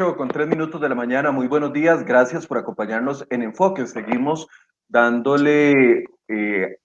8 con 3 minutos de la mañana, muy buenos días, gracias por acompañarnos en Enfoque. Seguimos dándole, eh,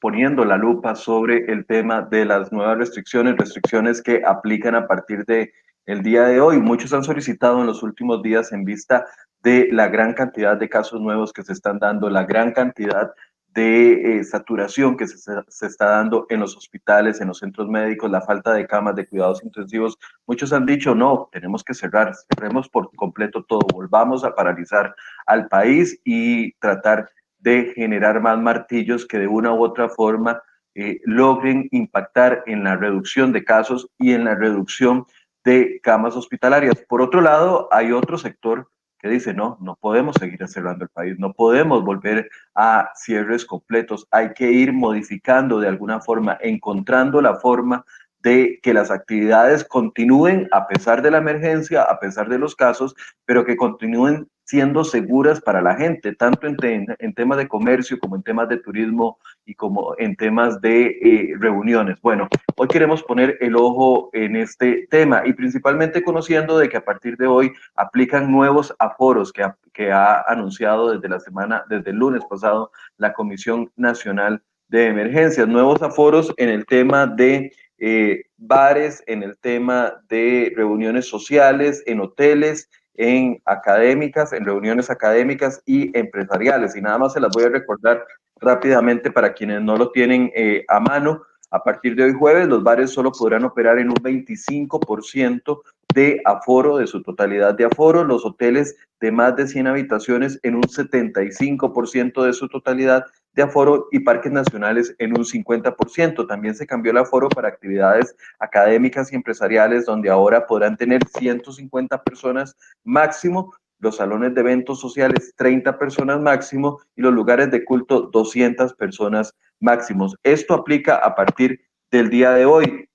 poniendo la lupa sobre el tema de las nuevas restricciones, restricciones que aplican a partir de el día de hoy. Muchos han solicitado en los últimos días en vista de la gran cantidad de casos nuevos que se están dando, la gran cantidad de eh, saturación que se, se, está dando en los hospitales, en los centros médicos, la falta de camas de cuidados intensivos. Muchos han dicho, no, tenemos que cerrar, cerremos por completo todo, volvamos a paralizar al país y tratar de generar más martillos que de una u otra forma eh, logren impactar en la reducción de casos y en la reducción de camas hospitalarias. Por otro lado, hay otro sector que dice, no, no podemos seguir cerrando el país, no podemos volver a cierres completos, hay que ir modificando de alguna forma, encontrando la forma de que las actividades continúen a pesar de la emergencia, a pesar de los casos, pero que continúen siendo seguras para la gente, tanto en, en temas de comercio como en temas de turismo y como en temas de eh, reuniones. Bueno, hoy queremos poner el ojo en este tema y principalmente conociendo de que a partir de hoy aplican nuevos aforos que ha, que ha anunciado desde la semana, desde el lunes pasado, la Comisión Nacional de Emergencias, nuevos aforos en el tema de eh, bares, en el tema de reuniones sociales, en hoteles, en académicas, en reuniones académicas y empresariales. Y nada más se las voy a recordar rápidamente para quienes no lo tienen eh, a mano. A partir de hoy jueves, los bares solo podrán operar en un 25% de aforo, de su totalidad de aforo, los hoteles de más de 100 habitaciones en un 75% de su totalidad de aforo y parques nacionales en un 50%. También se cambió el aforo para actividades académicas y empresariales, donde ahora podrán tener 150 personas máximo, los salones de eventos sociales 30 personas máximo y los lugares de culto 200 personas máximos. Esto aplica a partir del día de hoy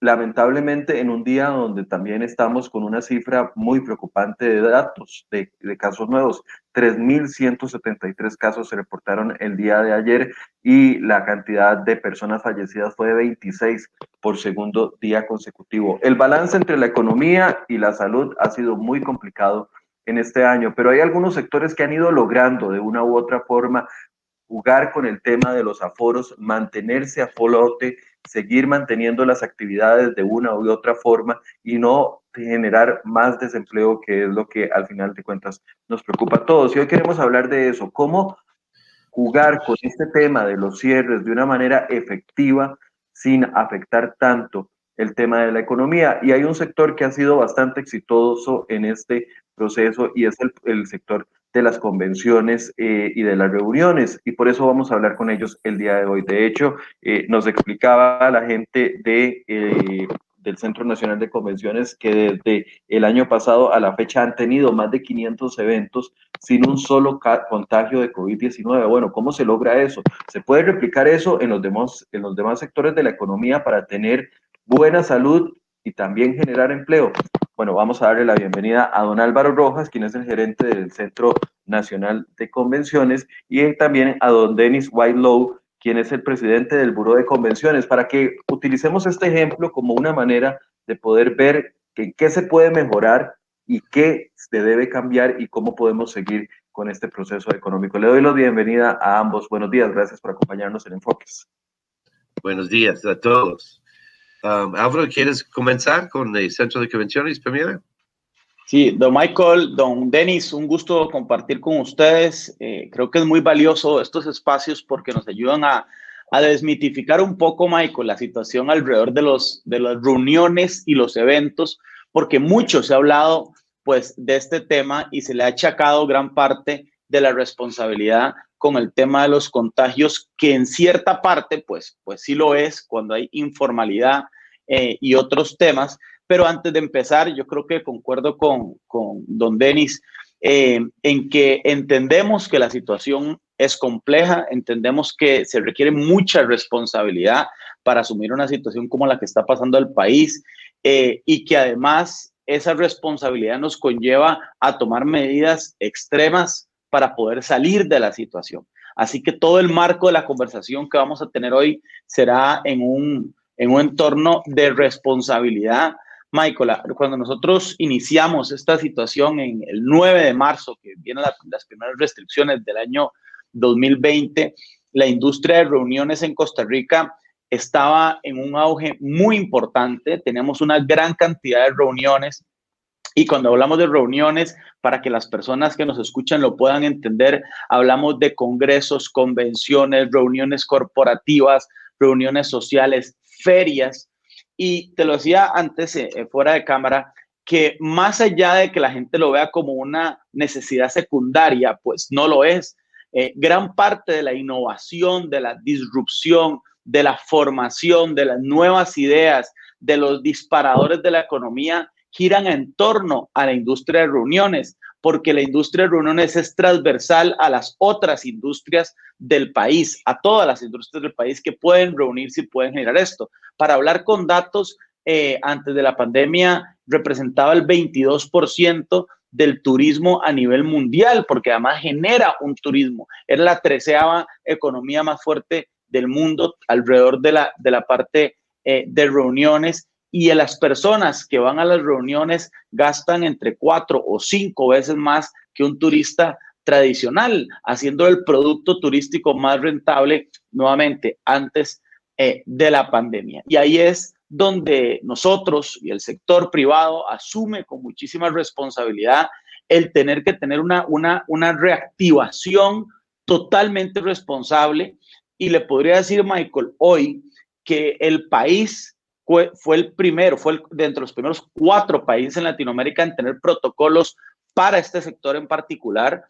lamentablemente en un día donde también estamos con una cifra muy preocupante de datos de, casos nuevos. 3.173 casos se reportaron el día de ayer y la cantidad de personas fallecidas fue de 26 por segundo día consecutivo. El balance entre la economía y la salud ha sido muy complicado en este año, pero hay algunos sectores que han ido logrando de una u otra forma jugar con el tema de los aforos, mantenerse a flote seguir manteniendo las actividades de una u otra forma y no generar más desempleo, que es lo que al final de cuentas nos preocupa a todos. Y hoy queremos hablar de eso, cómo jugar con este tema de los cierres de una manera efectiva sin afectar tanto el tema de la economía. Y hay un sector que ha sido bastante exitoso en este proceso y es el, el sector de las convenciones eh, y de las reuniones y por eso vamos a hablar con ellos el día de hoy. De hecho, eh, nos explicaba la gente de, eh, del Centro Nacional de Convenciones que desde el año pasado a la fecha han tenido más de 500 eventos sin un solo contagio de COVID-19. Bueno, ¿cómo se logra eso? ¿Se puede replicar eso en los, demás, en los demás sectores de la economía para tener buena salud y también generar empleo? Bueno, vamos a darle la bienvenida a don Álvaro Rojas, quien es el gerente del Centro Nacional de Convenciones, y también a don Denis Whitelow, quien es el presidente del Buró de Convenciones, para que utilicemos este ejemplo como una manera de poder ver en qué se puede mejorar y qué se debe cambiar y cómo podemos seguir con este proceso económico. Le doy la bienvenida a ambos. Buenos días, gracias por acompañarnos en Enfoques. Buenos días a todos. Um, Álvaro, ¿quieres comenzar con el Centro de Convenciones primero? Sí, don Michael, don Denis, un gusto compartir con ustedes. Eh, creo que es muy valioso estos espacios porque nos ayudan a, a, desmitificar un poco, Michael, la situación alrededor de, los, de las reuniones y los eventos, porque mucho se ha hablado pues de este tema y se le ha achacado gran parte de la responsabilidad con el tema de los contagios, que en cierta parte, pues, pues sí lo es cuando hay informalidad eh, y otros temas. Pero antes de empezar, yo creo que concuerdo con, con don Denis eh, en que entendemos que la situación es compleja, entendemos que se requiere mucha responsabilidad para asumir una situación como la que está pasando el país eh, y que además esa responsabilidad nos conlleva a tomar medidas extremas para poder salir de la situación. Así que todo el marco de la conversación que vamos a tener hoy será en un, en un entorno de responsabilidad Michael, cuando nosotros iniciamos esta situación en el 9 de marzo, que vienen las primeras restricciones del año 2020, la industria de reuniones en Costa Rica estaba en un auge muy importante. Tenemos una gran cantidad de reuniones. Y cuando hablamos de reuniones, para que las personas que nos escuchan lo puedan entender, hablamos de congresos, convenciones, reuniones corporativas, reuniones sociales, ferias. Y te lo decía antes, eh, eh, fuera de cámara, que más allá de que la gente lo vea como una necesidad secundaria, pues no lo es. Eh, gran parte de la innovación, de la disrupción, de la formación, de las nuevas ideas, de los disparadores de la economía, giran en torno a la industria de reuniones, porque la industria de reuniones es transversal a las otras industrias del país, a todas las industrias del país que pueden reunirse y pueden generar esto. Para hablar con datos, eh, antes de la pandemia representaba el 22% del turismo a nivel mundial, porque además genera un turismo. Era la treceava economía más fuerte del mundo alrededor de la, de la parte eh, de reuniones y las personas que van a las reuniones gastan entre cuatro o cinco veces más que un turista tradicional, haciendo el producto turístico más rentable nuevamente antes eh, de la pandemia. Y ahí es donde nosotros y el sector privado asume con muchísima responsabilidad el tener que tener una, una, una reactivación totalmente responsable. Y le podría decir, Michael, hoy que el país fue, fue el primero, fue el, dentro de los primeros cuatro países en Latinoamérica en tener protocolos para este sector en particular.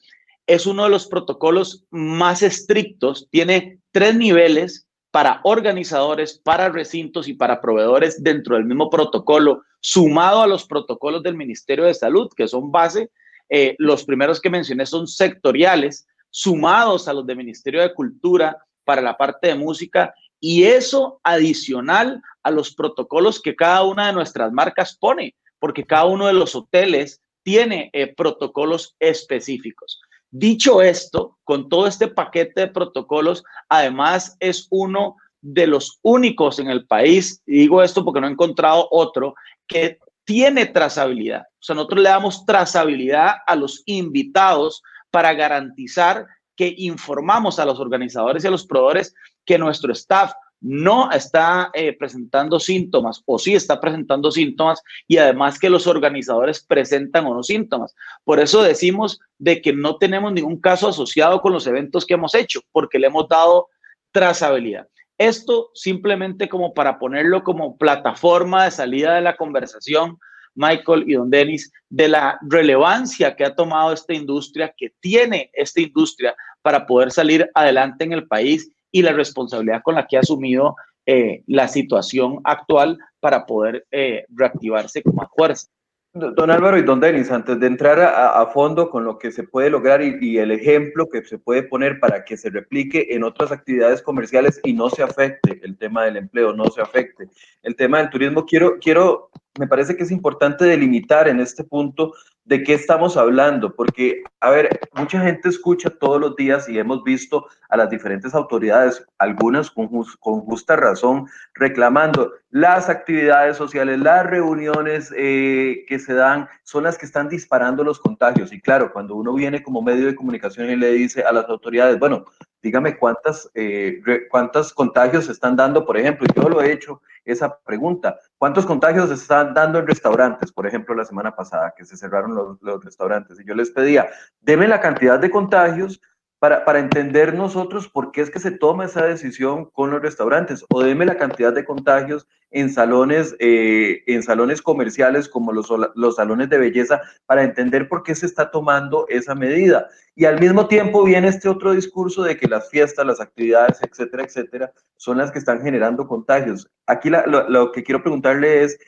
Es uno de los protocolos más estrictos, tiene tres niveles para organizadores, para recintos y para proveedores dentro del mismo protocolo, sumado a los protocolos del Ministerio de Salud, que son base. Eh, los primeros que mencioné son sectoriales, sumados a los del Ministerio de Cultura para la parte de música y eso adicional a los protocolos que cada una de nuestras marcas pone, porque cada uno de los hoteles tiene eh, protocolos específicos. Dicho esto, con todo este paquete de protocolos, además es uno de los únicos en el país, y digo esto porque no he encontrado otro, que tiene trazabilidad. O sea, nosotros le damos trazabilidad a los invitados para garantizar que informamos a los organizadores y a los proveedores que nuestro staff no está eh, presentando síntomas o sí está presentando síntomas y además que los organizadores presentan o no síntomas. Por eso decimos de que no tenemos ningún caso asociado con los eventos que hemos hecho porque le hemos dado trazabilidad. Esto simplemente como para ponerlo como plataforma de salida de la conversación, Michael y don Denis, de la relevancia que ha tomado esta industria, que tiene esta industria para poder salir adelante en el país y la responsabilidad con la que ha asumido eh, la situación actual para poder eh, reactivarse con más fuerza. Don Álvaro y don Denis, antes de entrar a, fondo con lo que se puede lograr y, el ejemplo que se puede poner para que se replique en otras actividades comerciales y no se afecte el tema del empleo, no se afecte el tema del turismo, quiero, quiero me parece que es importante delimitar en este punto de qué estamos hablando, porque, a ver, mucha gente escucha todos los días y hemos visto a las diferentes autoridades, algunas con, justa razón, reclamando las actividades sociales, las reuniones eh, que se dan, son las que están disparando los contagios. Y claro, cuando uno viene como medio de comunicación y le dice a las autoridades, bueno, dígame cuántas, eh, cuántos contagios se están dando, por ejemplo, yo lo he hecho esa pregunta, ¿cuántos contagios se están dando en restaurantes? Por ejemplo, la semana pasada que se cerraron los, los restaurantes y yo les pedía, deme la cantidad de contagios para, para, entender nosotros por qué es que se toma esa decisión con los restaurantes o deme la cantidad de contagios en salones, eh, en salones comerciales como los, los salones de belleza para entender por qué se está tomando esa medida. Y al mismo tiempo viene este otro discurso de que las fiestas, las actividades, etcétera, etcétera, son las que están generando contagios. Aquí lo, lo que quiero preguntarle es,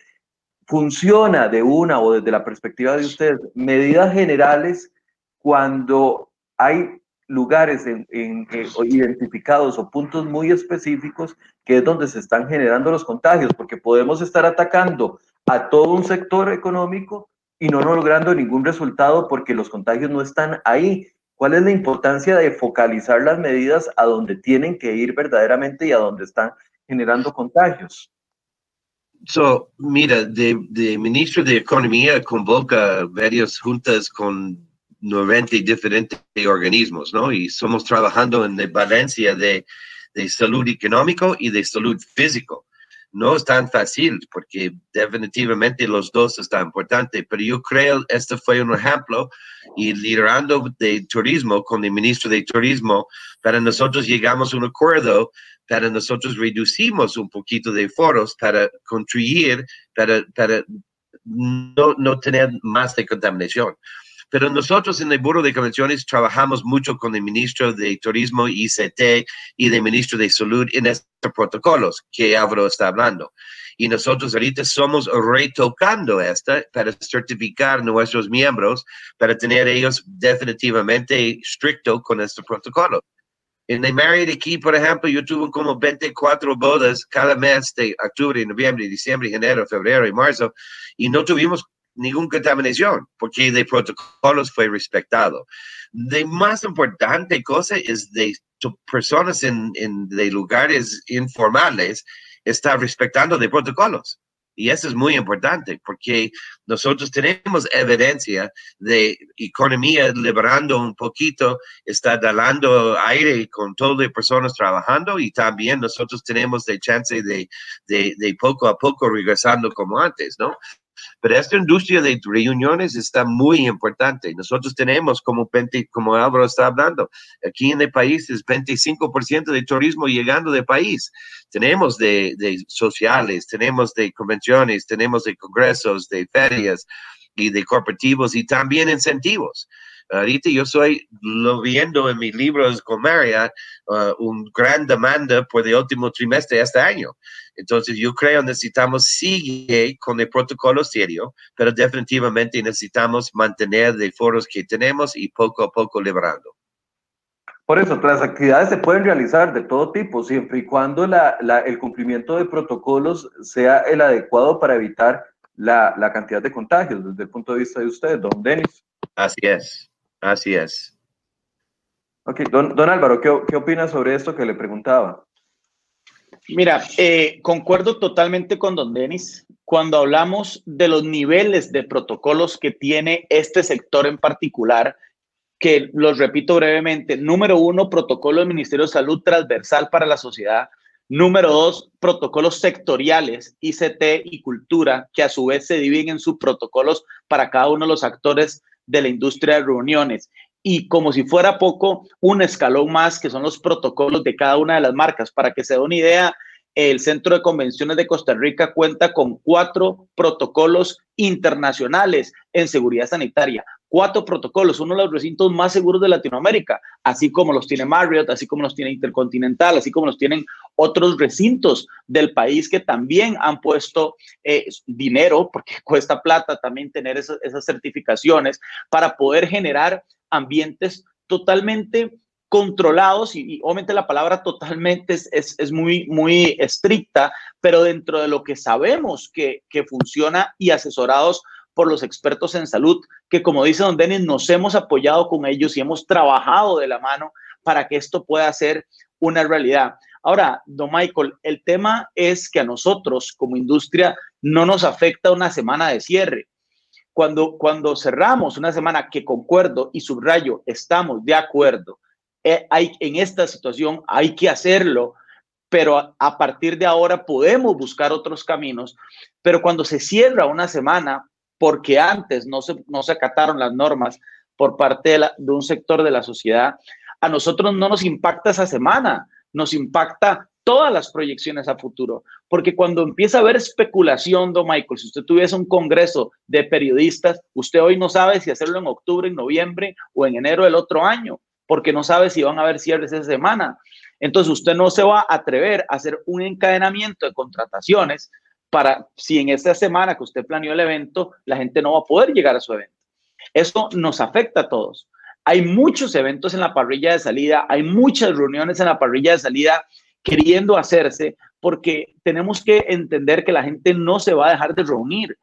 ¿funciona de una o desde la perspectiva de ustedes medidas generales cuando hay lugares eh, identificados o puntos muy específicos que es donde se están generando los contagios, porque podemos estar atacando a todo un sector económico y no logrando ningún resultado porque los contagios no están ahí. ¿Cuál es la importancia de focalizar las medidas a donde tienen que ir verdaderamente y a donde están generando contagios? So, mira, de, ministro de Economía convoca varias juntas con 90 diferentes organismos, ¿no? Y somos trabajando en la balanza de, de salud económico y de salud físico. No es tan fácil porque definitivamente los dos están importantes, pero yo creo este fue un ejemplo y liderando de turismo con el ministro de turismo, para nosotros llegamos a un acuerdo para nosotros reducimos un poquito de foros para construir, para, para no, no tener más de contaminación. Pero nosotros en el Buró de Convenciones trabajamos mucho con el ministro de Turismo, ICT, y el ministro de Salud en estos protocolos que Álvaro está hablando. Y nosotros ahorita somos retocando esta para certificar nuestros miembros, para tener ellos definitivamente estricto con este protocolo. En el Marriott aquí, por ejemplo, yo tuve como 24 bodas cada mes de octubre, noviembre, diciembre, enero, febrero y marzo, y no tuvimos ninguna contaminación porque de protocolos fue respetado. La más importante cosa es de personas en, en de lugares informales estar respetando de protocolos. Y eso es muy importante porque nosotros tenemos evidencia de economía liberando un poquito, está dando aire con todas las personas trabajando y también nosotros tenemos de chance de, de, de poco a poco regresando como antes, ¿no? Pero esta industria de reuniones está muy importante. Nosotros tenemos como 20, como Álvaro está hablando, aquí en el país es 25% de turismo llegando del país. Tenemos de, de sociales, tenemos de convenciones, tenemos de congresos, de ferias y de corporativos y también incentivos. Ahorita yo estoy lo viendo en mis libros con Marriott, uh, un gran demanda por el último trimestre de este año. Entonces yo creo necesitamos seguir con el protocolo serio, pero definitivamente necesitamos mantener de foros que tenemos y poco a poco liberando. Por eso, las actividades se pueden realizar de todo tipo, siempre y cuando la, la, el cumplimiento de protocolos sea el adecuado para evitar la, la, cantidad de contagios, desde el punto de vista de usted, don Denis. Así es, así es. Ok, don, don Álvaro, ¿qué, ¿qué opina sobre esto que le preguntaba? Mira, eh, concuerdo totalmente con don Denis. Cuando hablamos de los niveles de protocolos que tiene este sector en particular, que los repito brevemente, número uno, protocolo del Ministerio de Salud transversal para la sociedad. Número dos, protocolos sectoriales, ICT y cultura, que a su vez se dividen en subprotocolos para cada uno de los actores de la industria de reuniones y como si fuera poco, un escalón más que son los protocolos de cada una de las marcas. Para que se dé una idea, el Centro de Convenciones de Costa Rica cuenta con cuatro protocolos internacionales en seguridad sanitaria. Cuatro protocolos, uno de los recintos más seguros de Latinoamérica, así como los tiene Marriott, así como los tiene Intercontinental, así como los tienen otros recintos del país que también han puesto eh, dinero, porque cuesta plata también tener esas, certificaciones, para poder generar ambientes totalmente controlados y, obviamente la palabra totalmente es, es, muy, muy estricta, pero dentro de lo que sabemos que, que funciona y asesorados por los expertos en salud, que como dice don Denis, nos hemos apoyado con ellos y hemos trabajado de la mano para que esto pueda ser una realidad. Ahora, don Michael, el tema es que a nosotros como industria no nos afecta una semana de cierre. Cuando, cuando cerramos una semana que concuerdo y subrayo, estamos de acuerdo, eh, hay, en esta situación hay que hacerlo, pero a, partir de ahora podemos buscar otros caminos. Pero cuando se cierra una semana, porque antes no se, no se acataron las normas por parte de, un sector de la sociedad, a nosotros no nos impacta esa semana, nos impacta todas las proyecciones a futuro. Porque cuando empieza a haber especulación, don Michael, si usted tuviese un congreso de periodistas, usted hoy no sabe si hacerlo en octubre, en noviembre o en enero del otro año, porque no sabe si van a haber cierres esa semana. Entonces usted no se va a atrever a hacer un encadenamiento de contrataciones para si en esta semana que usted planeó el evento, la gente no va a poder llegar a su evento. Eso nos afecta a todos. Hay muchos eventos en la parrilla de salida, hay muchas reuniones en la parrilla de salida queriendo hacerse, porque tenemos que entender que la gente no se va a dejar de reunir.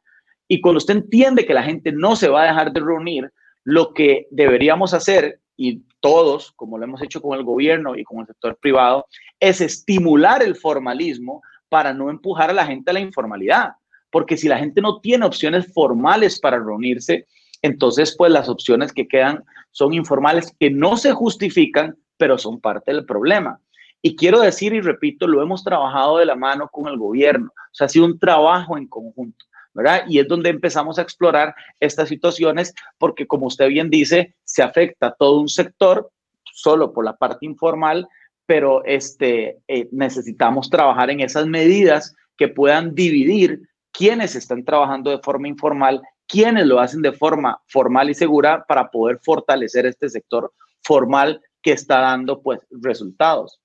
Y cuando usted entiende que la gente no se va a dejar de reunir, lo que deberíamos hacer, y todos, como lo hemos hecho con el gobierno y con el sector privado, es estimular el formalismo para no empujar a la gente a la informalidad. Porque si la gente no tiene opciones formales para reunirse, entonces pues las opciones que quedan son informales que no se justifican, pero son parte del problema. Y quiero decir y repito, lo hemos trabajado de la mano con el gobierno. O sea, ha sido un trabajo en conjunto. ¿verdad? Y es donde empezamos a explorar estas situaciones porque, como usted bien dice, se afecta a todo un sector solo por la parte informal, pero este, eh, necesitamos trabajar en esas medidas que puedan dividir quienes están trabajando de forma informal, quienes lo hacen de forma formal y segura para poder fortalecer este sector formal que está dando pues resultados.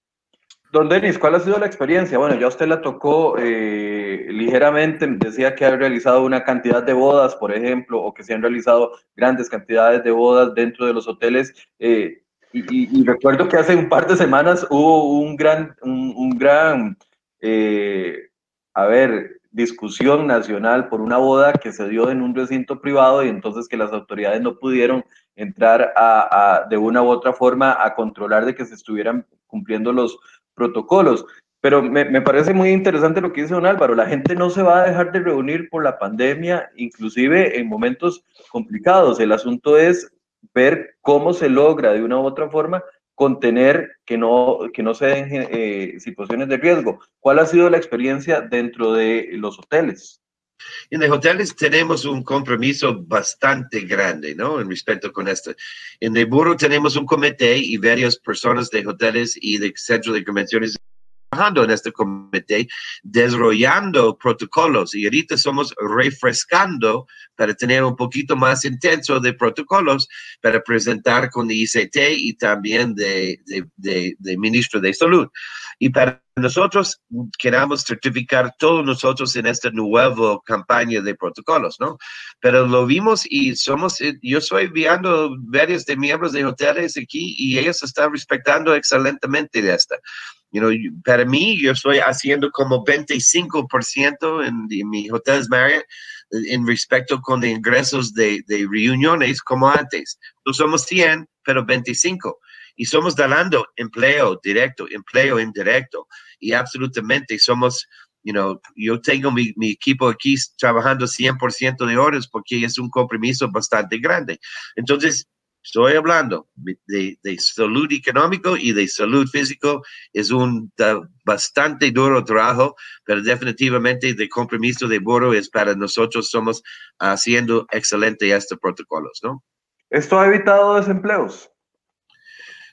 Don Denis, ¿cuál ha sido la experiencia? Bueno, ya usted la tocó eh, ligeramente, decía que ha realizado una cantidad de bodas, por ejemplo, o que se han realizado grandes cantidades de bodas dentro de los hoteles. Eh, y, recuerdo que hace un par de semanas hubo un gran, un, gran, eh, a ver, discusión nacional por una boda que se dio en un recinto privado y entonces que las autoridades no pudieron entrar a, de una u otra forma a controlar de que se estuvieran cumpliendo los protocolos. Pero me, me, parece muy interesante lo que dice don Álvaro. La gente no se va a dejar de reunir por la pandemia, inclusive en momentos complicados. El asunto es ver cómo se logra de una u otra forma contener que no, que no se den eh, situaciones de riesgo. ¿Cuál ha sido la experiencia dentro de los hoteles? En los hoteles tenemos un compromiso bastante grande, ¿no? En respecto con esto. En el burro tenemos un comité y varias personas de hoteles y de centro de convenciones en este comité, desarrollando protocolos y ahorita somos refrescando para tener un poquito más intenso de protocolos para presentar con el ICT y también de, de, de, ministro de salud. Y para nosotros queramos certificar todos nosotros en esta nueva campaña de protocolos, ¿no? Pero lo vimos y somos, yo estoy enviando varios de miembros de hoteles aquí y ellos están respetando excelentemente de esta. You know, para mí, yo estoy haciendo como 25% en, en mis hoteles Marriott en respecto con ingresos de, de, reuniones como antes. No somos 100, pero 25. Y somos dando empleo directo, empleo indirecto. Y absolutamente somos, you know, yo tengo mi, mi equipo aquí trabajando 100% de horas porque es un compromiso bastante grande. Entonces, Estoy hablando de, salud económico y de salud físico. Es un bastante duro trabajo, pero definitivamente de compromiso de Boro es para nosotros. Somos haciendo excelente estos protocolos, ¿no? ¿Esto ha evitado desempleos?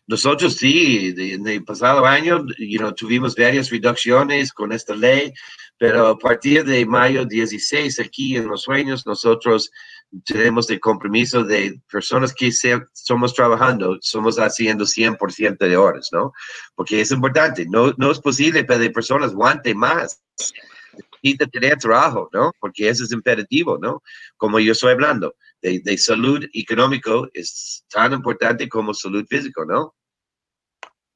Nosotros sí, en el pasado año you know, tuvimos varias reducciones con esta ley, pero a partir de mayo 16 aquí en Los Sueños nosotros tenemos el compromiso de personas que somos trabajando, somos haciendo 100% de horas, ¿no? Porque es importante, no, no es posible pedir personas aguante más y tener trabajo, ¿no? Porque eso es imperativo, ¿no? Como yo estoy hablando, de, de salud económico es tan importante como salud físico, ¿no?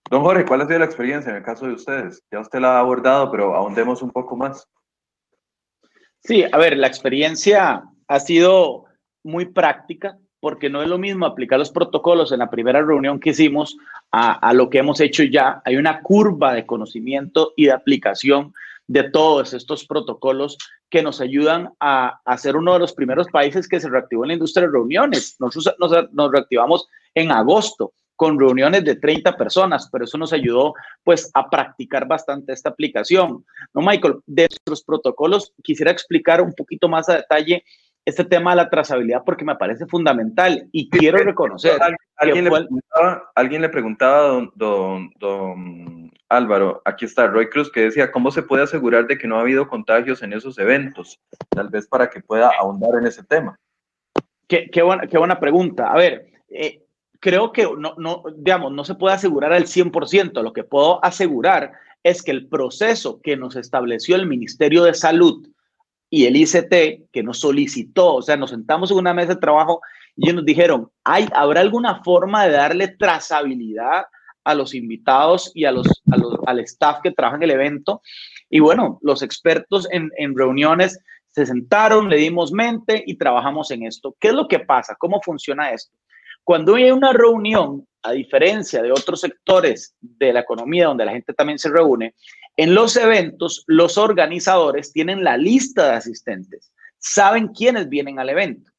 Don Jorge, ¿cuál ha sido la experiencia en el caso de ustedes? Ya usted la ha abordado, pero ahondemos un poco más. Sí, a ver, la experiencia ha sido muy práctica porque no es lo mismo aplicar los protocolos en la primera reunión que hicimos a, lo que hemos hecho ya. Hay una curva de conocimiento y de aplicación de todos estos protocolos que nos ayudan a, a, ser uno de los primeros países que se reactivó en la industria de reuniones. Nosotros nos, reactivamos en agosto con reuniones de 30 personas, pero eso nos ayudó pues a practicar bastante esta aplicación. No, Michael, de nuestros protocolos quisiera explicar un poquito más a detalle este tema de la trazabilidad porque me parece fundamental y quiero reconocer. ¿Alguien, le, preguntaba, alguien le preguntaba a don, don, don, Álvaro, aquí está Roy Cruz, que decía, ¿cómo se puede asegurar de que no ha habido contagios en esos eventos? Tal vez para que pueda ahondar en ese tema. Qué, qué, buena, qué buena pregunta. A ver, eh, creo que no, no, digamos, no se puede asegurar al 100%. Lo que puedo asegurar es que el proceso que nos estableció el Ministerio de Salud y el ICT, que nos solicitó, o sea, nos sentamos en una mesa de trabajo y nos dijeron, ¿hay, ¿habrá alguna forma de darle trazabilidad a los invitados y a los, al staff que trabaja en el evento? Y bueno, los expertos en, en reuniones se sentaron, le dimos mente y trabajamos en esto. ¿Qué es lo que pasa? ¿Cómo funciona esto? Cuando hay una reunión, a diferencia de otros sectores de la economía donde la gente también se reúne, En los eventos, los organizadores tienen la lista de asistentes, saben quiénes vienen al evento.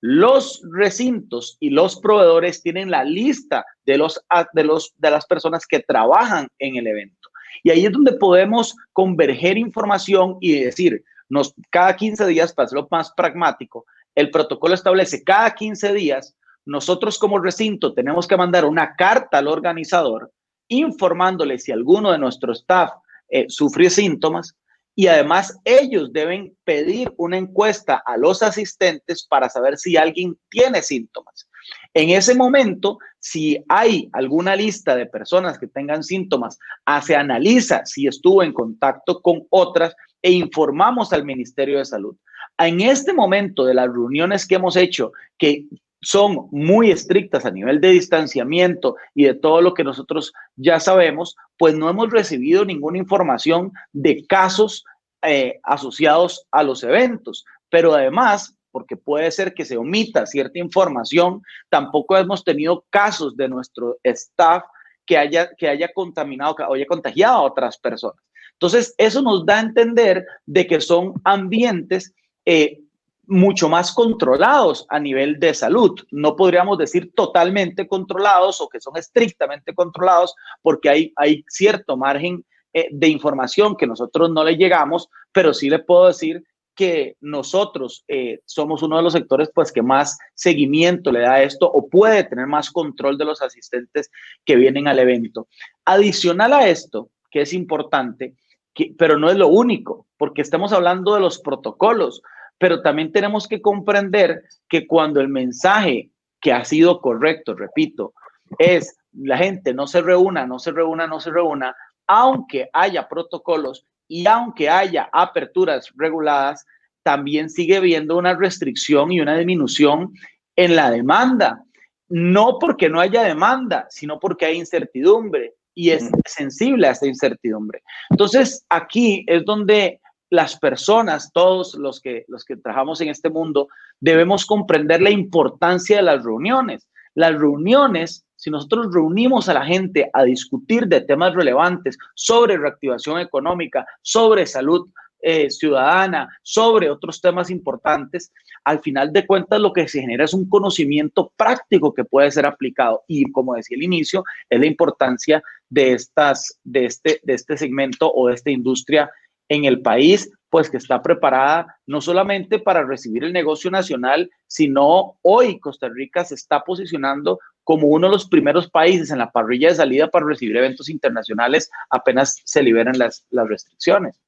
Los recintos y los proveedores tienen la lista de, los, de, los, de las personas que trabajan en el evento. Y ahí es donde podemos converger información y decir, nos, cada 15 días, para hacerlo más pragmático, el protocolo establece cada 15 días, nosotros como recinto tenemos que mandar una carta al organizador informándole si alguno de nuestro staff eh, sufrió síntomas y además ellos deben pedir una encuesta a los asistentes para saber si alguien tiene síntomas. En ese momento, si hay alguna lista de personas que tengan síntomas, ah, se analiza si estuvo en contacto con otras e informamos al Ministerio de Salud. En este momento de las reuniones que hemos hecho, que son muy estrictas a nivel de distanciamiento y de todo lo que nosotros ya sabemos, pues no hemos recibido ninguna información de casos eh, asociados a los eventos. Pero además, porque puede ser que se omita cierta información, tampoco hemos tenido casos de nuestro staff que haya, que haya contaminado, que haya contagiado a otras personas. Entonces, eso nos da a entender de que son ambientes eh, mucho más controlados a nivel de salud. No podríamos decir totalmente controlados o que son estrictamente controlados porque hay, hay cierto margen eh, de información que nosotros no le llegamos, pero sí le puedo decir que nosotros eh, somos uno de los sectores pues que más seguimiento le da a esto o puede tener más control de los asistentes que vienen al evento. Adicional a esto, que es importante, pero no es lo único, porque estamos hablando de los protocolos pero también tenemos que comprender que cuando el mensaje que ha sido correcto, repito, es la gente no se reúna, no se reúna, no se reúna, aunque haya protocolos y aunque haya aperturas reguladas, también sigue habiendo una restricción y una disminución en la demanda. No porque no haya demanda, sino porque hay incertidumbre y es sensible a esta incertidumbre. Entonces, aquí es donde las personas, todos los que, los que trabajamos en este mundo, debemos comprender la importancia de las reuniones. Las reuniones, si nosotros reunimos a la gente a discutir de temas relevantes sobre reactivación económica, sobre salud eh, ciudadana, sobre otros temas importantes, al final de cuentas lo que se genera es un conocimiento práctico que puede ser aplicado. Y como decía al inicio, es la importancia de, estas, de, este, de este segmento o de esta industria en el país, pues que está preparada no solamente para recibir el negocio nacional, sino hoy Costa Rica se está posicionando como uno de los primeros países en la parrilla de salida para recibir eventos internacionales apenas se liberan las, las restricciones.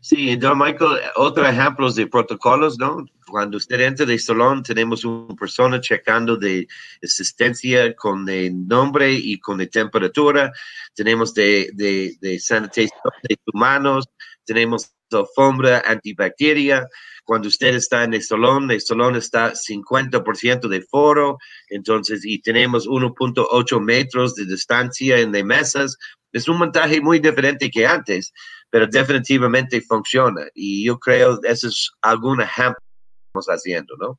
Sí, don Michael, otro ejemplo de protocolos, ¿no? Cuando usted entra de salón, tenemos una persona checando de asistencia con el nombre y con la temperatura. Tenemos de, de, de sanitización de manos, tenemos alfombra antibacteria. Cuando usted está en el salón, el salón está 50% de foro, entonces, y tenemos 1.8 metros de distancia en las mesas. Es un montaje muy diferente que antes, pero definitivamente funciona. Y yo creo que eso es algún ejemplo que estamos haciendo, ¿no?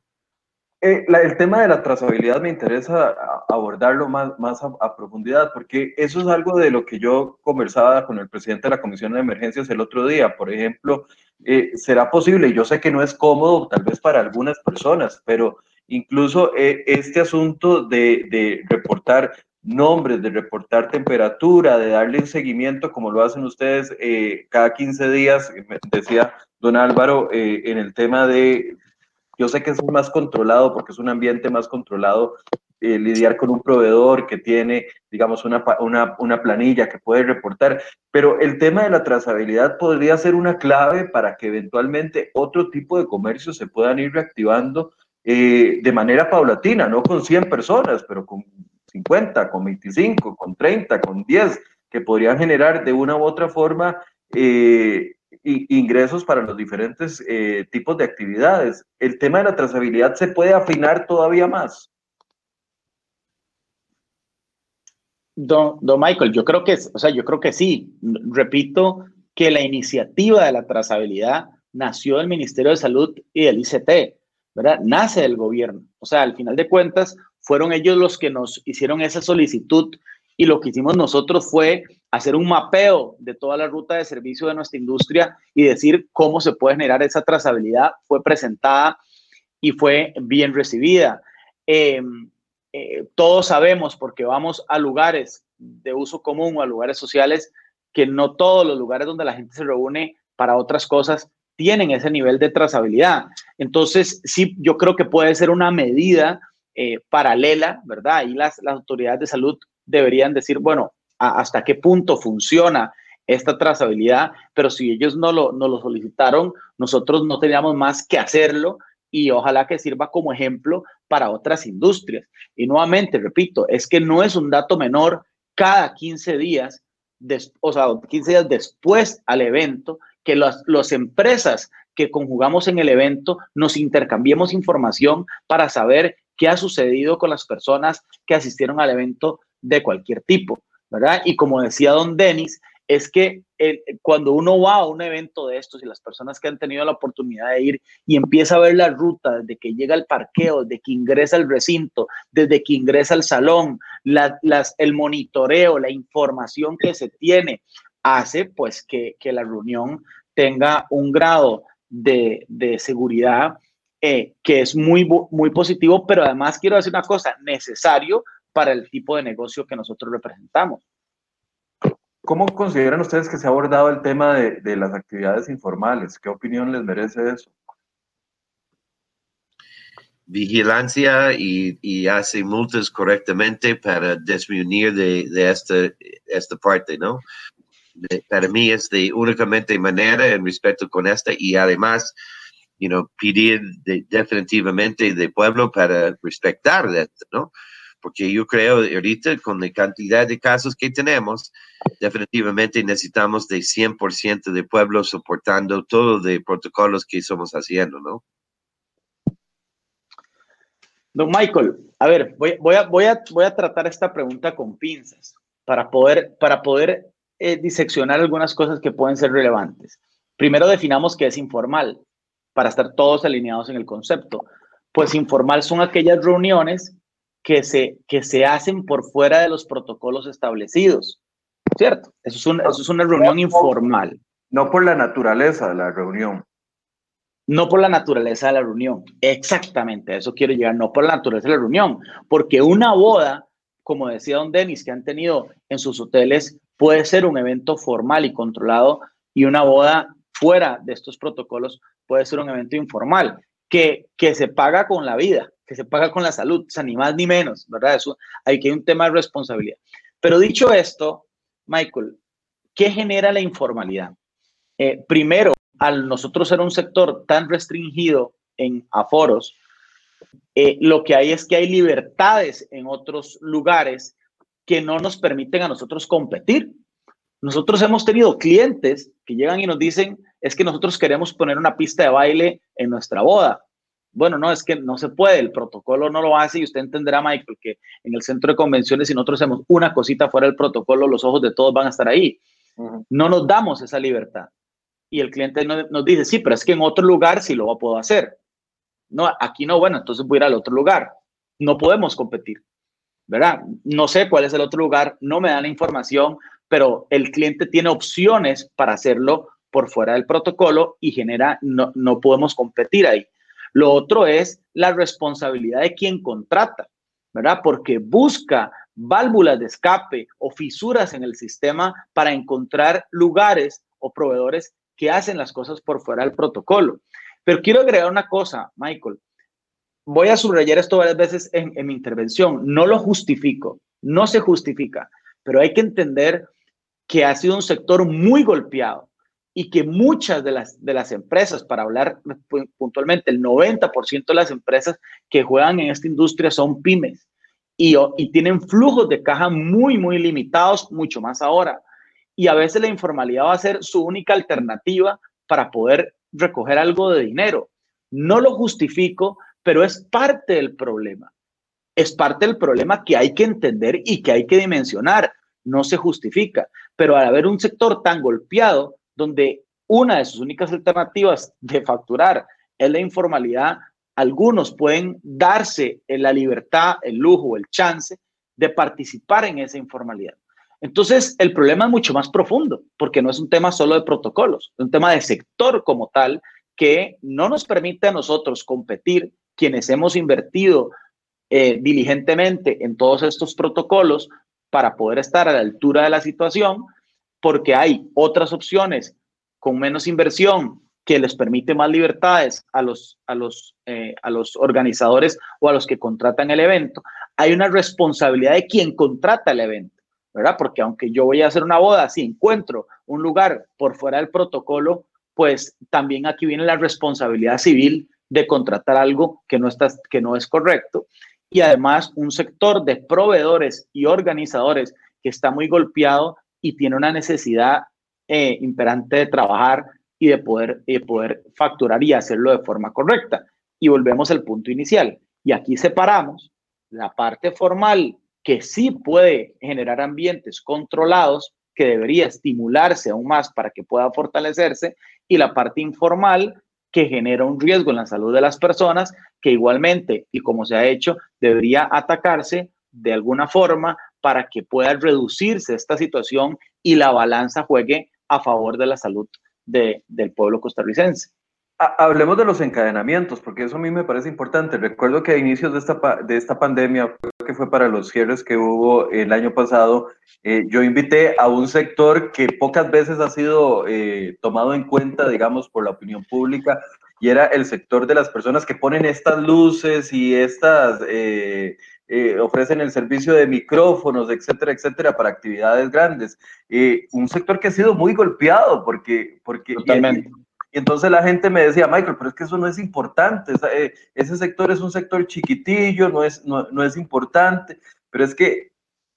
Eh, el tema de la trazabilidad me interesa abordarlo más, más a, profundidad, porque eso es algo de lo que yo conversaba con el presidente de la Comisión de Emergencias el otro día. Por ejemplo, eh, será posible, yo sé que no es cómodo tal vez para algunas personas, pero incluso eh, este asunto de, de, reportar nombres, de reportar temperatura, de darle un seguimiento como lo hacen ustedes cada 15 días, decía don Álvaro, en el tema de yo sé que es más controlado porque es un ambiente más controlado eh, lidiar con un proveedor que tiene, digamos, una, una, una, planilla que puede reportar, pero el tema de la trazabilidad podría ser una clave para que eventualmente otro tipo de comercios se puedan ir reactivando eh, de manera paulatina, no con 100 personas, pero con 50, con 25, con 30, con 10, que podrían generar de una u otra forma eh, ingresos para los diferentes eh, tipos de actividades. ¿El tema de la trazabilidad se puede afinar todavía más? Don, don Michael, yo creo que, o sea, yo creo que sí. Repito que la iniciativa de la trazabilidad nació del Ministerio de Salud y del ICT, ¿verdad? Nace del gobierno. O sea, al final de cuentas, fueron ellos los que nos hicieron esa solicitud y lo que hicimos nosotros fue hacer un mapeo de toda la ruta de servicio de nuestra industria y decir cómo se puede generar esa trazabilidad. Fue presentada y fue bien recibida. Em, eh, todos sabemos, porque vamos a lugares de uso común o a lugares sociales, que no todos los lugares donde la gente se reúne para otras cosas tienen ese nivel de trazabilidad. Entonces, sí, yo creo que puede ser una medida eh, paralela, ¿verdad? Y las, las autoridades de salud deberían decir, bueno, hasta qué punto funciona esta trazabilidad, pero si ellos no lo, no lo solicitaron, nosotros no teníamos más que hacerlo y ojalá que sirva como ejemplo para otras industrias. Y nuevamente, repito, es que no es un dato menor cada 15 días, o sea, 15 días después al evento, que las los empresas que conjugamos en el evento nos intercambiemos información para saber qué ha sucedido con las personas que asistieron al evento de cualquier tipo, ¿verdad? Y como decía don Denis, es que cuando uno va a un evento de estos y las personas que han tenido la oportunidad de ir y empieza a ver la ruta desde que llega al parqueo, desde que ingresa al recinto, desde que ingresa al salón, el monitoreo, la información que se tiene, hace pues que, la reunión tenga un grado de, seguridad eh, que es muy, muy positivo, pero además quiero decir una cosa, necesario para el tipo de negocio que nosotros representamos. ¿Cómo consideran ustedes que se ha abordado el tema de, las actividades informales? ¿Qué opinión les merece eso? Vigilancia y, hace multas correctamente para disminuir de, de esta, esta parte, ¿no? para mí es de únicamente manera en respecto con esta y además, you know, pedir definitivamente de pueblo para respetar esto, ¿no? Porque yo creo ahorita con la cantidad de casos que tenemos, definitivamente necesitamos de 100% de pueblo soportando todo de protocolos que estamos haciendo, ¿no? Don Michael, a ver, voy, voy, a, voy, a, voy a tratar esta pregunta con pinzas para poder, para poder eh, diseccionar algunas cosas que pueden ser relevantes. Primero definamos qué es informal, para estar todos alineados en el concepto. Pues informal son aquellas reuniones que se, que se hacen por fuera de los protocolos establecidos, ¿cierto? Eso es, eso es una reunión informal. No por la naturaleza de la reunión. No por la naturaleza de la reunión, exactamente, eso quiero llegar, no por la naturaleza de la reunión, porque una boda, como decía don Denis, que han tenido en sus hoteles, puede ser un evento formal y controlado y una boda fuera de estos protocolos puede ser un evento informal, que, que se paga con la vida, que se paga con la salud, o sea, ni más ni menos, ¿verdad? Eso, hay que un tema de responsabilidad. Pero dicho esto, Michael, ¿qué genera la informalidad? Eh, primero, al nosotros ser un sector tan restringido en aforos, eh, lo que hay es que hay libertades en otros lugares que no nos permiten a nosotros competir. Nosotros hemos tenido clientes que llegan y nos dicen, es que nosotros queremos poner una pista de baile en nuestra boda bueno, no, es que no se puede, el protocolo no lo hace y usted entenderá, Michael, que en el centro de convenciones, si nosotros hacemos una cosita fuera del protocolo, los ojos de todos van a estar ahí. No nos damos esa libertad. Y el cliente nos, dice, sí, pero es que en otro lugar sí lo puedo hacer. No, aquí no, bueno, entonces voy a ir al otro lugar. No podemos competir, ¿verdad? No sé cuál es el otro lugar, no me dan la información, pero el cliente tiene opciones para hacerlo por fuera del protocolo y genera, no, no podemos competir ahí. Lo otro es la responsabilidad de quien contrata, ¿verdad? Porque busca válvulas de escape o fisuras en el sistema para encontrar lugares o proveedores que hacen las cosas por fuera del protocolo. Pero quiero agregar una cosa, Michael. Voy a subrayar esto varias veces en, en mi intervención. No lo justifico, no se justifica, pero hay que entender que ha sido un sector muy golpeado y que muchas de las, de las empresas, para hablar puntualmente, el 90% de las empresas que juegan en esta industria son pymes y, y tienen flujos de caja muy, muy limitados, mucho más ahora. Y a veces la informalidad va a ser su única alternativa para poder recoger algo de dinero. No lo justifico, pero es parte del problema. Es parte del problema que hay que entender y que hay que dimensionar. No se justifica, pero al haber un sector tan golpeado, donde una de sus únicas alternativas de facturar es la informalidad, algunos pueden darse la libertad, el lujo, el chance de participar en esa informalidad. Entonces, el problema es mucho más profundo, porque no es un tema solo de protocolos, es un tema de sector como tal que no nos permite a nosotros competir, quienes hemos invertido eh, diligentemente en todos estos protocolos para poder estar a la altura de la situación, porque hay otras opciones con menos inversión que les permite más libertades a los, a los, eh, a los organizadores o a los que contratan el evento. Hay una responsabilidad de quien contrata el evento, ¿verdad? Porque aunque yo voy a hacer una boda, si encuentro un lugar por fuera del protocolo, pues también aquí viene la responsabilidad civil de contratar algo que no, está, que no es correcto. Y además un sector de proveedores y organizadores que está muy golpeado y tiene una necesidad eh, imperante de trabajar y de poder, de poder facturar y hacerlo de forma correcta. Y volvemos al punto inicial. Y aquí separamos la parte formal que sí puede generar ambientes controlados, que debería estimularse aún más para que pueda fortalecerse, y la parte informal que genera un riesgo en la salud de las personas, que igualmente, y como se ha hecho, debería atacarse de alguna forma para que pueda reducirse esta situación y la balanza juegue a favor de la salud del pueblo costarricense. Hablemos de los encadenamientos, porque eso a mí me parece importante. Recuerdo que a inicios de esta, de esta pandemia, que fue para los cierres que hubo el año pasado, eh, yo invité a un sector que pocas veces ha sido eh, tomado en cuenta, digamos, por la opinión pública, y era el sector de las personas que ponen estas luces y estas, eh, ofrecen el servicio de micrófonos, etcétera, etcétera, para actividades grandes. un sector que ha sido muy golpeado porque... porque Totalmente. Y entonces la gente me decía, Michael, pero es que eso no es importante, eh, ese sector es un sector chiquitillo, no es, no, no es importante, pero es que,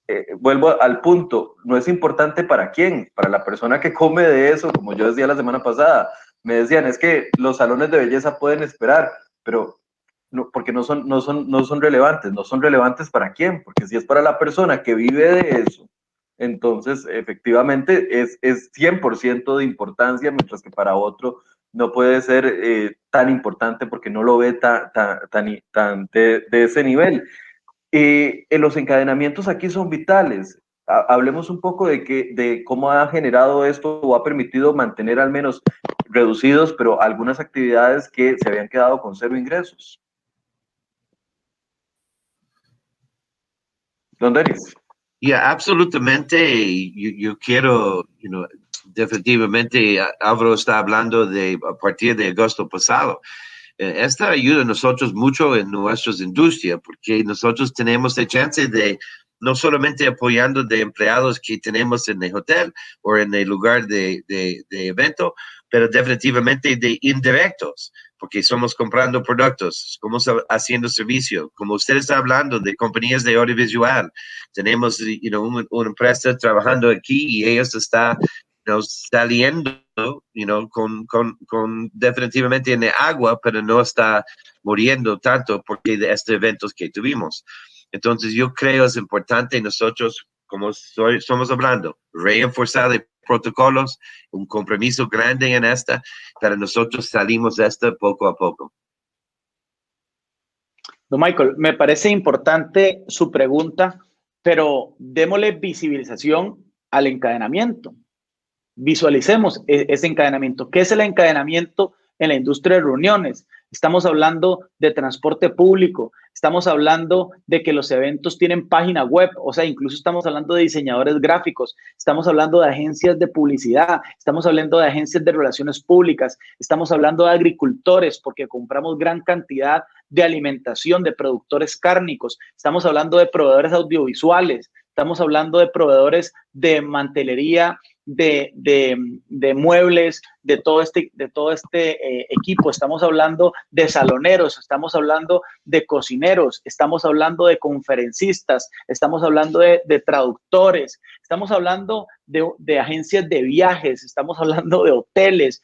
eh, vuelvo al punto, no es importante para quién, para la persona que come de eso, como yo decía la semana pasada, me decían, es que los salones de belleza pueden esperar, pero no, porque no son, no, son, no son relevantes, no son relevantes para quién, porque si es para la persona que vive de eso, entonces efectivamente es, es 100% de importancia, mientras que para otro no puede ser eh, tan importante porque no lo ve tan, tan, de, ese nivel. Eh, los encadenamientos aquí son vitales. hablemos un poco de, que, de cómo ha generado esto o ha permitido mantener al menos reducidos, pero algunas actividades que se habían quedado con cero ingresos. Don Denis. Ya, absolutamente. Yo, yo quiero, you know, definitivamente Álvaro está hablando de a partir de agosto pasado. Eh, esta ayuda a nosotros mucho en nuestras industrias porque nosotros tenemos la chance de no solamente apoyando de empleados que tenemos en el hotel o en el lugar de, de, de evento, pero definitivamente de indirectos porque somos comprando productos, como haciendo servicio, como usted está hablando de compañías de audiovisual, tenemos you know, una, empresa trabajando aquí y ellos están saliendo you know, con, con, con, definitivamente en el agua, pero no está muriendo tanto porque de estos eventos que tuvimos. Entonces yo creo es importante nosotros, como soy, somos hablando, reforzar protocolos, un compromiso grande en esta, pero nosotros salimos de esto poco a poco. Don Michael, me parece importante su pregunta, pero démosle visibilización al encadenamiento. Visualicemos e-, ese encadenamiento. ¿Qué es el encadenamiento en la industria de reuniones? Estamos hablando de transporte público, estamos hablando de que los eventos tienen página web, o sea, incluso estamos hablando de diseñadores gráficos, estamos hablando de agencias de publicidad, estamos hablando de agencias de relaciones públicas, estamos hablando de agricultores porque compramos gran cantidad de alimentación de productores cárnicos, estamos hablando de proveedores audiovisuales, estamos hablando de proveedores de mantelería de, muebles, de todo este, de todo este eh, equipo. Estamos hablando de saloneros, estamos hablando de cocineros, estamos hablando de conferencistas, estamos hablando de, traductores, estamos hablando de, agencias de viajes, estamos hablando de hoteles,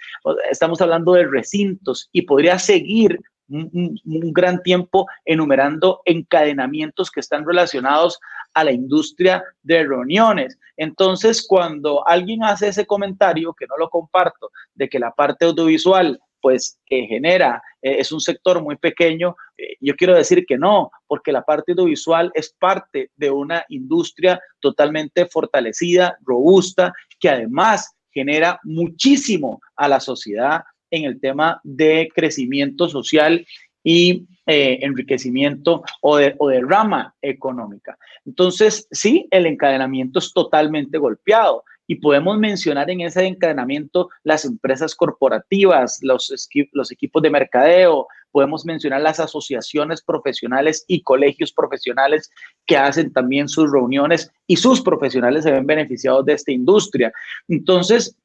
estamos hablando de recintos y podría seguir un, gran tiempo enumerando encadenamientos que están relacionados a la industria de reuniones. Entonces, cuando alguien hace ese comentario, que no lo comparto, de que la parte audiovisual pues que genera, eh, es un sector muy pequeño. Eh, yo quiero decir que no, porque la parte audiovisual es parte de una industria totalmente fortalecida, robusta, que además genera muchísimo a la sociedad en el tema de crecimiento social y eh, enriquecimiento o de, rama económica. Entonces, sí, el encadenamiento es totalmente golpeado y podemos mencionar en ese encadenamiento las empresas corporativas, los, los equipos de mercadeo, podemos mencionar las asociaciones profesionales y colegios profesionales que hacen también sus reuniones y sus profesionales se ven beneficiados de esta industria. Entonces,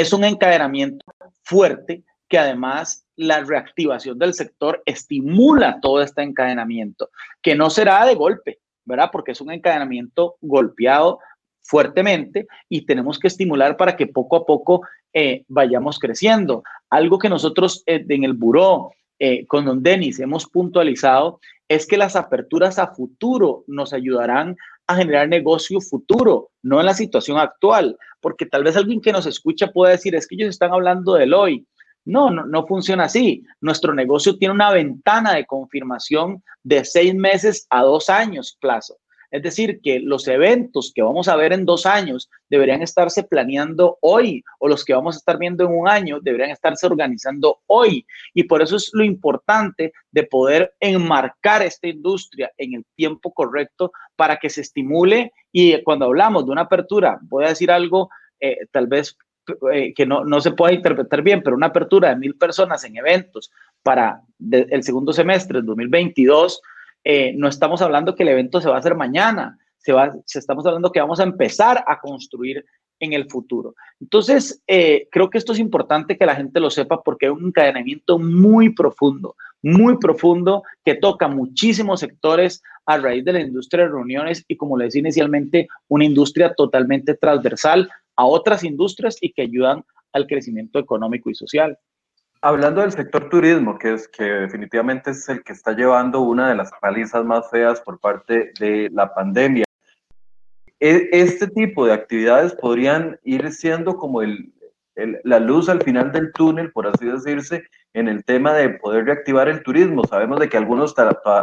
es un encadenamiento fuerte que además la reactivación del sector estimula todo este encadenamiento, que no será de golpe, ¿verdad? Porque es un encadenamiento golpeado fuertemente y tenemos que estimular para que poco a poco eh, vayamos creciendo. Algo que nosotros eh, en el buró eh, con don Denis hemos puntualizado es que las aperturas a futuro nos ayudarán a generar negocio futuro, no en la situación actual, porque tal vez alguien que nos escucha pueda decir, es que ellos están hablando del hoy. No, no, no funciona así. Nuestro negocio tiene una ventana de confirmación de seis meses a dos años plazo. Es decir, que los eventos que vamos a ver en dos años deberían estarse planeando hoy o los que vamos a estar viendo en un año deberían estarse organizando hoy. Y por eso es lo importante de poder enmarcar esta industria en el tiempo correcto para que se estimule. Y cuando hablamos de una apertura, voy a decir algo eh, tal vez eh, que no, no, se pueda interpretar bien, pero una apertura de mil personas en eventos para el segundo semestre del 2022 eh, no estamos hablando que el evento se va a hacer mañana, se va, se estamos hablando que vamos a empezar a construir en el futuro. Entonces, eh, creo que esto es importante que la gente lo sepa porque es un encadenamiento muy profundo, muy profundo que toca muchísimos sectores a raíz de la industria de reuniones y, como le decía inicialmente, una industria totalmente transversal a otras industrias y que ayudan al crecimiento económico y social. Hablando del sector turismo, que es que definitivamente es el que está llevando una de las palizas más feas por parte de la pandemia. E, este tipo de actividades podrían ir siendo como el, la luz al final del túnel, por así decirse, en el tema de poder reactivar el turismo. Sabemos de que algunos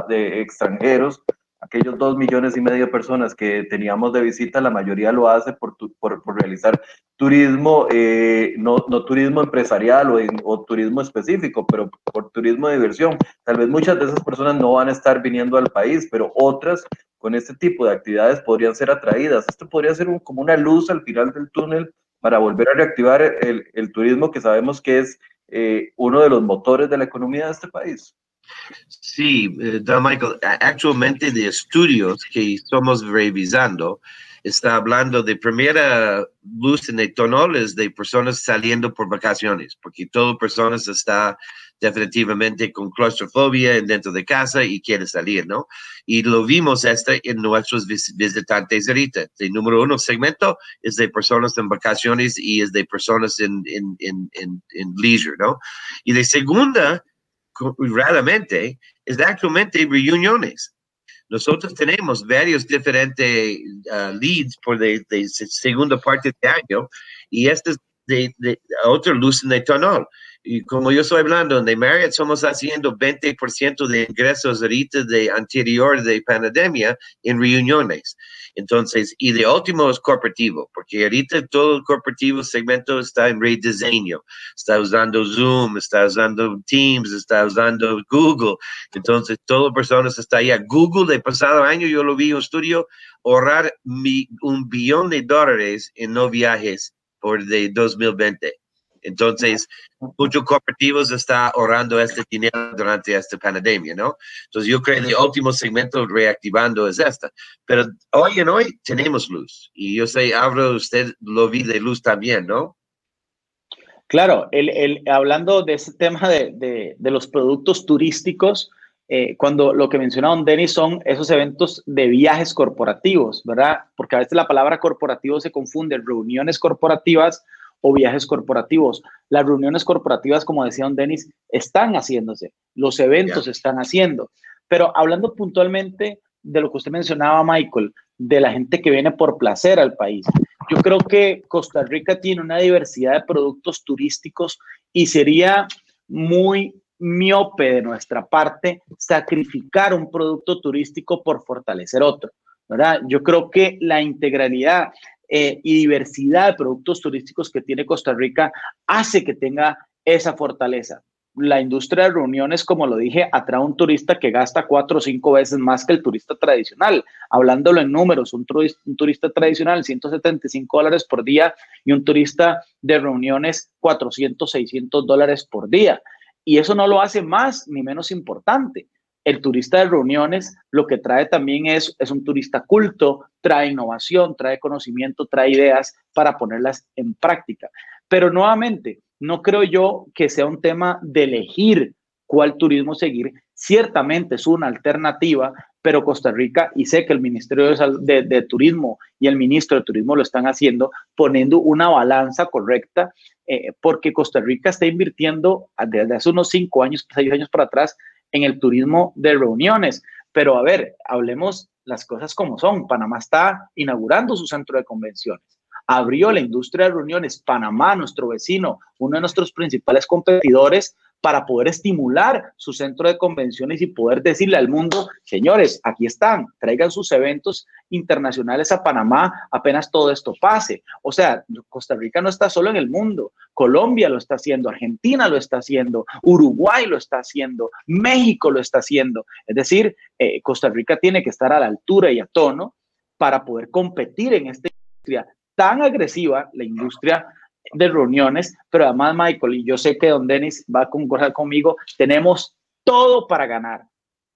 de extranjeros aquellos dos millones y medio de personas que teníamos de visita, la mayoría lo hace por, por, realizar turismo, eh, no, no, turismo empresarial o, o, turismo específico, pero por turismo de diversión. Tal vez muchas de esas personas no van a estar viniendo al país, pero otras con este tipo de actividades podrían ser atraídas. Esto podría ser como una luz al final del túnel para volver a reactivar el, el turismo que sabemos que es eh, uno de los motores de la economía de este país. Sí, eh, Don Michael, actualmente de estudios que estamos revisando, está hablando de primera luz en el tonales de personas saliendo por vacaciones, porque todo personas está definitivamente con claustrofobia dentro de casa y quiere salir, ¿no? Y lo vimos este en nuestros visitantes ahorita. El número uno segmento es de personas en vacaciones y es de personas en, en, en, en leisure, ¿no? Y de segunda raramente es actualmente reuniones. Nosotros tenemos varios diferentes uh, leads por de, segunda parte de año y este es de, de otra luz en el tonal y como yo estoy hablando, de Marriott somos haciendo 20% de ingresos ahorita de anterior de pandemia en reuniones. Entonces, y de último es corporativo, porque ahorita todo el corporativo segmento está en rediseño. Está usando Zoom, está usando Teams, está usando Google. Entonces, todo personas está allá. Google, el pasado año, yo lo vi en un estudio, ahorrar un billón de dólares en no viajes por de 2020. Entonces, muchos cooperativos están ahorrando este dinero durante esta pandemia, ¿no? Entonces, yo creo que el último segmento reactivando es esta. Pero hoy en hoy tenemos luz. Y yo sé, Abro, usted lo vi de luz también, ¿no? Claro, el, hablando de ese tema de, los productos turísticos, eh, cuando lo que mencionaron Denis son esos eventos de viajes corporativos, ¿verdad? Porque a veces la palabra corporativo se confunde, reuniones corporativas o viajes corporativos. Las reuniones corporativas, como decía don Denis, están haciéndose, los eventos están haciendo. Pero hablando puntualmente de lo que usted mencionaba, Michael, de la gente que viene por placer al país. Yo creo que Costa Rica tiene una diversidad de productos turísticos y sería muy miope de nuestra parte sacrificar un producto turístico por fortalecer otro, ¿verdad? Yo creo que la integralidad eh, y diversidad de productos turísticos que tiene Costa Rica hace que tenga esa fortaleza. La industria de reuniones, como lo dije, atrae a un turista que gasta cuatro o cinco veces más que el turista tradicional. Hablándolo en números, un turista, un turista tradicional, 175 dólares por día y un turista de reuniones, 400, 600 dólares por día. Y eso no lo hace más ni menos importante. El turista de reuniones lo que trae también es, es un turista culto, trae innovación, trae conocimiento, trae ideas para ponerlas en práctica. Pero nuevamente, no creo yo que sea un tema de elegir cuál turismo seguir. Ciertamente es una alternativa, pero Costa Rica, y sé que el Ministerio de, Turismo y el Ministro de Turismo lo están haciendo, poniendo una balanza correcta, eh, porque Costa Rica está invirtiendo desde hace unos cinco años, seis años para atrás, en el turismo de reuniones. Pero a ver, hablemos las cosas como son. Panamá está inaugurando su centro de convenciones. Abrió la industria de reuniones. Panamá, nuestro vecino, uno de nuestros principales competidores, para poder estimular su centro de convenciones y poder decirle al mundo, señores, aquí están, traigan sus eventos internacionales a Panamá apenas todo esto pase. O sea, Costa Rica no está solo en el mundo, Colombia lo está haciendo, Argentina lo está haciendo, Uruguay lo está haciendo, México lo está haciendo. Es decir, eh, Costa Rica tiene que estar a la altura y a tono para poder competir en esta industria tan agresiva, la industria de reuniones, pero además, Michael, y yo sé que don Denis va a concordar conmigo, tenemos todo para ganar,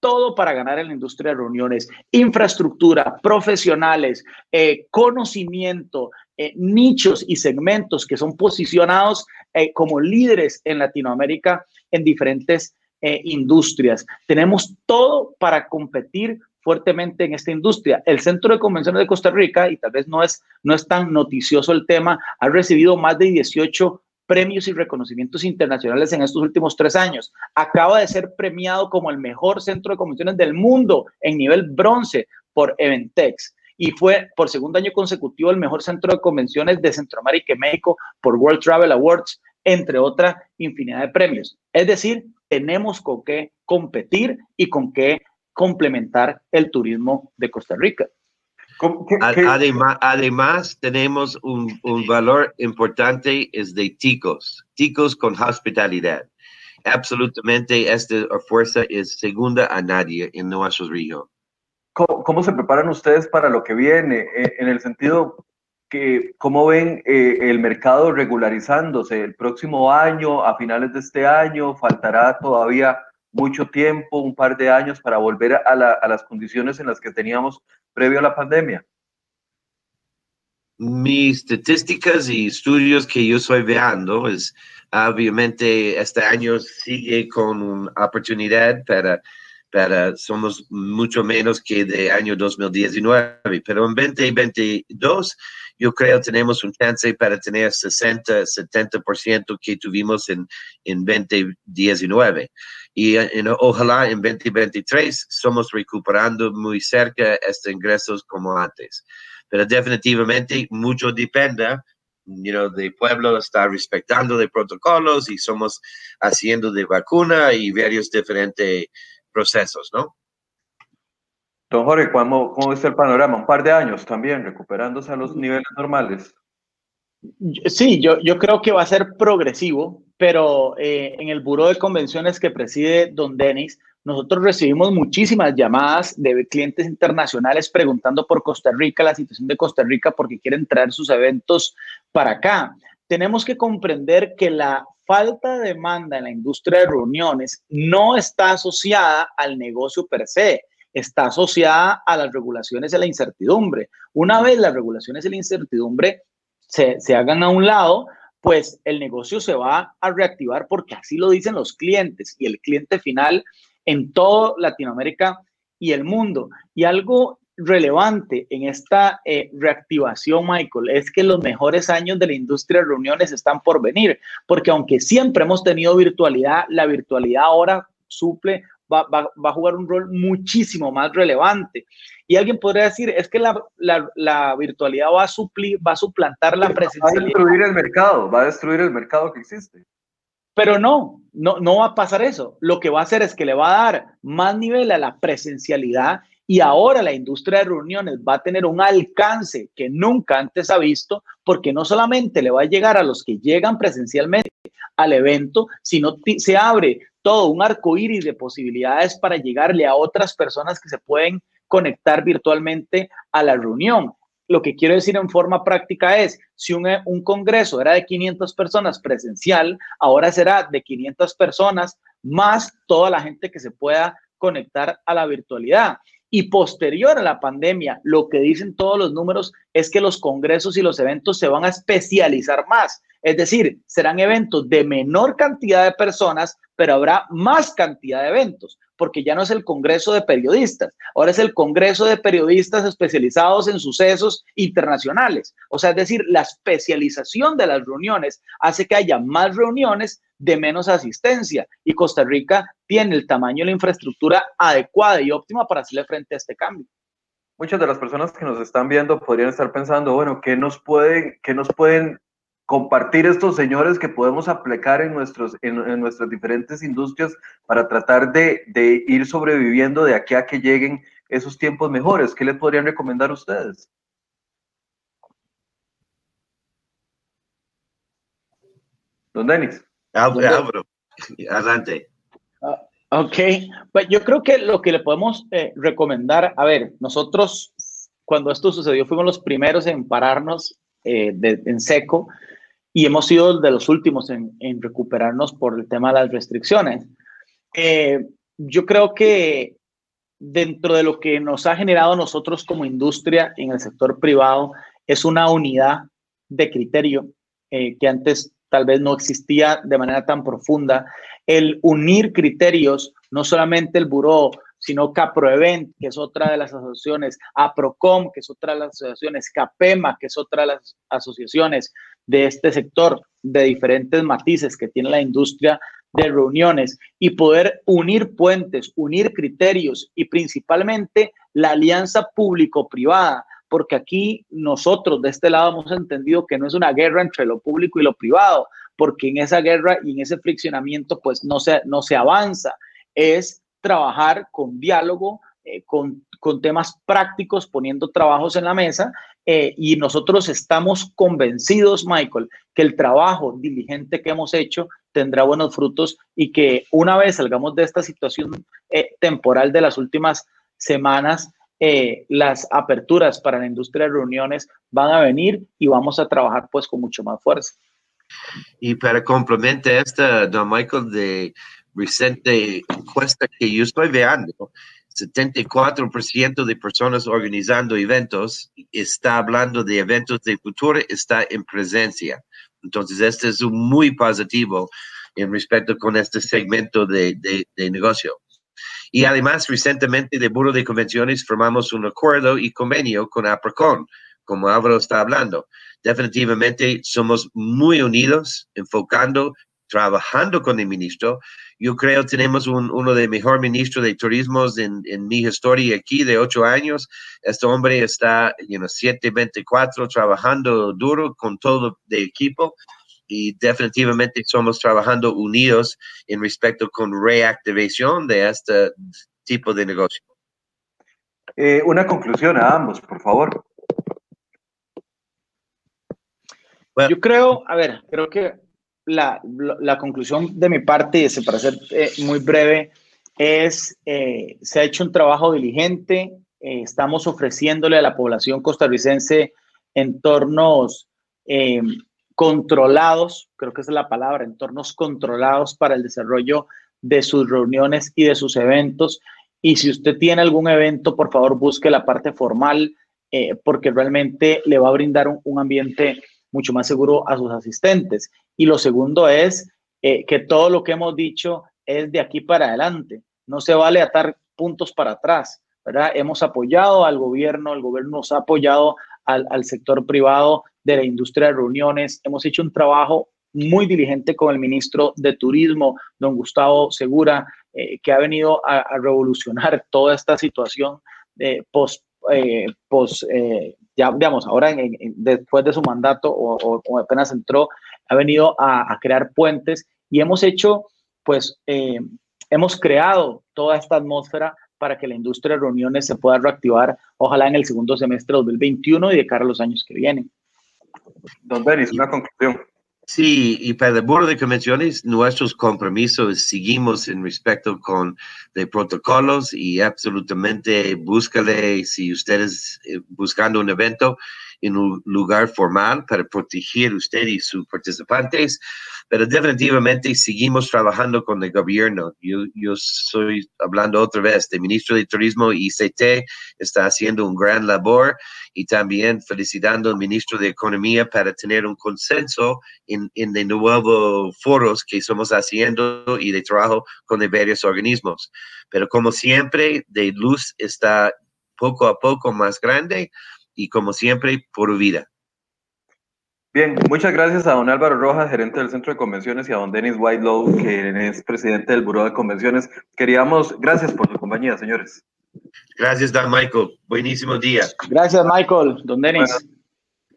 todo para ganar en la industria de reuniones, infraestructura, profesionales, eh, conocimiento, eh, nichos y segmentos que son posicionados eh, como líderes en Latinoamérica en diferentes industrias. Tenemos todo para competir fuertemente en esta industria. El Centro de Convenciones de Costa Rica, y tal vez no es, no es tan noticioso el tema, ha recibido más de 18 premios y reconocimientos internacionales en estos últimos tres años. Acaba de ser premiado como el mejor centro de convenciones del mundo en nivel bronce por Eventex y fue por segundo año consecutivo el mejor centro de convenciones de Centroamérica y México por World Travel Awards, entre otra infinidad de premios. Es decir, tenemos con qué competir y con qué complementar el turismo de Costa Rica. Además, además, tenemos un, un, valor importante, es de ticos, ticos con hospitalidad. Absolutamente, esta fuerza es segunda a nadie en nuestra región. ¿Cómo, se preparan ustedes para lo que viene? Eh, en el sentido que, ¿cómo ven eh, el mercado regularizándose el próximo año, a finales de este año? ¿Faltará todavía mucho tiempo, un par de años, para volver a, las condiciones en las que teníamos previo a la pandemia? Mis estadísticas y estudios que yo estoy viendo es, obviamente, este año sigue con una oportunidad para, para, somos mucho menos que de año 2019, pero en 2022 yo creo tenemos un chance para tener 60, 70% que tuvimos en, en 2019 y en, ojalá en 2023 somos recuperando muy cerca estos ingresos como antes. Pero definitivamente mucho depende you know, del pueblo está respetando de protocolos y somos haciendo de vacuna y varios diferentes procesos, ¿no? Don Jorge, ¿cómo, ¿cómo el panorama? Un par de años también, recuperándose a los niveles normales. Sí, yo, yo creo que va a ser progresivo, pero eh, en el Buró de Convenciones que preside don Denis, nosotros recibimos muchísimas llamadas de clientes internacionales preguntando por Costa Rica, la situación de Costa Rica, porque quieren traer sus eventos para acá. Tenemos que comprender que la falta de demanda en la industria de reuniones no está asociada al negocio per se, está asociada a las regulaciones y la incertidumbre. Una vez las regulaciones y la incertidumbre se, hagan a un lado, pues el negocio se va a reactivar porque así lo dicen los clientes y el cliente final en todo Latinoamérica y el mundo. Y algo relevante en esta eh, reactivación, Michael, es que los mejores años de la industria de reuniones están por venir, porque aunque siempre hemos tenido virtualidad, la virtualidad ahora suple va, a jugar un rol muchísimo más relevante. Y alguien podría decir, es que la, la, virtualidad va a, suplir, va a suplantar la presencialidad. Va a destruir el mercado, va a destruir el mercado que existe. Pero no, no, no va a pasar eso. Lo que va a hacer es que le va a dar más nivel a la presencialidad y ahora la industria de reuniones va a tener un alcance que nunca antes ha visto, porque no solamente le va a llegar a los que llegan presencialmente al evento, sino se abre todo un arco iris de posibilidades para llegarle a otras personas que se pueden conectar virtualmente a la reunión. Lo que quiero decir en forma práctica es, si un, un, congreso era de 500 personas presencial, ahora será de 500 personas más toda la gente que se pueda conectar a la virtualidad. Y posterior a la pandemia, lo que dicen todos los números es que los congresos y los eventos se van a especializar más. Es decir, serán eventos de menor cantidad de personas, pero habrá más cantidad de eventos, porque ya no es el Congreso de Periodistas, ahora es el Congreso de Periodistas especializados en sucesos internacionales. O sea, es decir, la especialización de las reuniones hace que haya más reuniones de menos asistencia y Costa Rica tiene el tamaño y la infraestructura adecuada y óptima para hacerle frente a este cambio. Muchas de las personas que nos están viendo podrían estar pensando, bueno, ¿qué nos pueden, qué nos pueden compartir estos señores que podemos aplicar en, nuestros, en, nuestras diferentes industrias para tratar de, de, ir sobreviviendo de aquí a que lleguen esos tiempos mejores? ¿Qué les podrían recomendar ustedes? Don Denis. Álvaro, adelante. Ah, ok, pues yo creo que lo que le podemos eh, recomendar, a ver, nosotros cuando esto sucedió fuimos los primeros en pararnos eh, en seco y hemos sido de los últimos en, recuperarnos por el tema de las restricciones. Eh, yo creo que dentro de lo que nos ha generado nosotros como industria en el sector privado es una unidad de criterio eh, que antes tal vez no existía de manera tan profunda. El unir criterios, no solamente el buró, sino CaproEvent, que es otra de las asociaciones, APROCOM, que es otra de las asociaciones, CAPEMA, que es otra de las asociaciones de este sector de diferentes matices que tiene la industria de reuniones y poder unir puentes, unir criterios y principalmente la alianza público-privada, porque aquí nosotros de este lado hemos entendido que no es una guerra entre lo público y lo privado, porque en esa guerra y en ese friccionamiento pues no se, no se avanza, es trabajar con diálogo, eh, con, con, temas prácticos, poniendo trabajos en la mesa eh, y nosotros estamos convencidos, Michael, que el trabajo diligente que hemos hecho tendrá buenos frutos y que una vez salgamos de esta situación eh, temporal de las últimas semanas, las aperturas para la industria de reuniones van a venir y vamos a trabajar pues con mucho más fuerza. Y para complementar esta, don Michael, de reciente encuesta que yo estoy viendo, 74% de personas organizando eventos está hablando de eventos de futuro, está en presencia. Entonces, este es un muy positivo en respecto con este segmento de, de, negocio. Y además, recientemente de Burro de Convenciones formamos un acuerdo y convenio con APRCON, como Álvaro está hablando. Definitivamente somos muy unidos, enfocando, trabajando con el ministro yo creo tenemos un, uno de mejor ministros de turismo en, en, mi historia aquí de ocho años. Este hombre está, you know, 724 trabajando duro con todo el equipo y definitivamente somos trabajando unidos en respecto con reactivación de este tipo de negocio. Eh, una conclusión a ambos, por favor. Yo creo, a ver, creo que la, la, conclusión de mi parte, para ser eh, muy breve, es, eh, se ha hecho un trabajo diligente, eh, estamos ofreciéndole a la población costarricense entornos controlados, creo que esa es la palabra, entornos controlados para el desarrollo de sus reuniones y de sus eventos. Y si usted tiene algún evento, por favor busque la parte formal, porque realmente le va a brindar un, un ambiente mucho más seguro a sus asistentes. Y lo segundo es eh, que todo lo que hemos dicho es de aquí para adelante. No se vale atar puntos para atrás, ¿verdad? Hemos apoyado al gobierno, el gobierno nos ha apoyado al, sector privado de la industria de reuniones. Hemos hecho un trabajo muy diligente con el ministro de Turismo, don Gustavo Segura, eh, que ha venido a, revolucionar toda esta situación de post, eh, post ya digamos, ahora después de su mandato o, apenas entró, ha venido a, crear puentes y hemos hecho, pues, eh, hemos creado toda esta atmósfera para que la industria de reuniones se pueda reactivar, ojalá en el segundo semestre de 2021 y de cara a los años que vienen. Don Denis, una conclusión. Sí, y para el Board de Convenciones, nuestros compromisos seguimos en respecto con de protocolos y absolutamente búscale si ustedes eh, buscando un evento en un lugar formal para proteger usted y sus participantes, pero definitivamente seguimos trabajando con el gobierno. Yo, yo soy hablando otra vez de ministro de Turismo ICT, está haciendo un gran labor y también felicitando al ministro de Economía para tener un consenso en, en de nuevos foros que estamos haciendo y de trabajo con varios organismos. Pero como siempre, de luz está poco a poco más grande y como siempre, por vida. Bien, muchas gracias a don Álvaro Rojas, gerente del Centro de Convenciones, y a don Denis Whitelow, que es presidente del Buró de Convenciones. Queríamos, gracias por su compañía, señores. Gracias, don Michael. Buenísimo día. Gracias, Michael. Don Denis.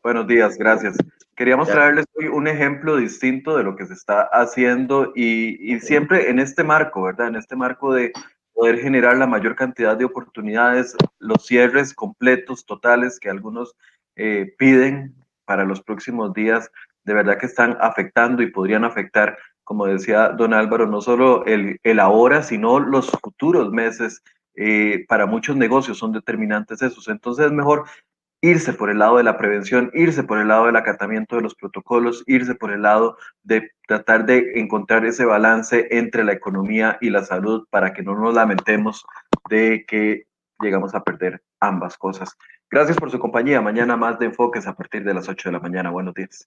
buenos días, gracias. Queríamos traerles hoy un ejemplo distinto de lo que se está haciendo y, y siempre en este marco, ¿verdad? En este marco de poder generar la mayor cantidad de oportunidades, los cierres completos, totales que algunos eh, piden para los próximos días, de verdad que están afectando y podrían afectar, como decía don Álvaro, no solo el, el ahora, sino los futuros meses. Eh, para muchos negocios son determinantes esos. Entonces es mejor irse por el lado de la prevención, irse por el lado del acatamiento de los protocolos, irse por el lado de tratar de encontrar ese balance entre la economía y la salud para que no nos lamentemos de que llegamos a perder ambas cosas. Gracias por su compañía. Mañana más de enfoques a partir de las 8 de la mañana. Buenos días.